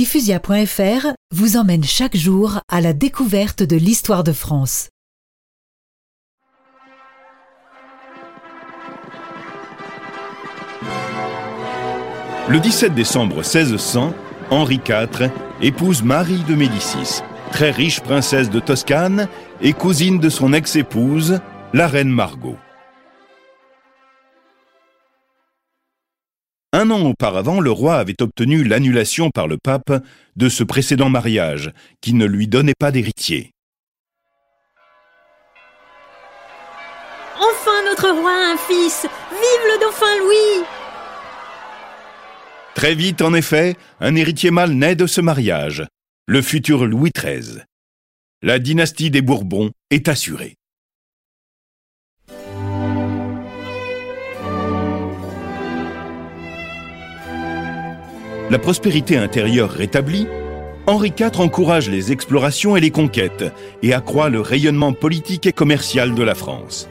Diffusia.fr vous emmène chaque jour à la découverte de l'histoire de France. Le 17 décembre 1600, Henri IV épouse Marie de Médicis, très riche princesse de Toscane et cousine de son ex-épouse, la reine Margot. Un an auparavant, le roi avait obtenu l'annulation par le pape de ce précédent mariage, qui ne lui donnait pas d'héritier. Enfin notre roi a un fils Vive le dauphin Louis Très vite, en effet, un héritier mâle naît de ce mariage, le futur Louis XIII. La dynastie des Bourbons est assurée. La prospérité intérieure rétablie, Henri IV encourage les explorations et les conquêtes et accroît le rayonnement politique et commercial de la France.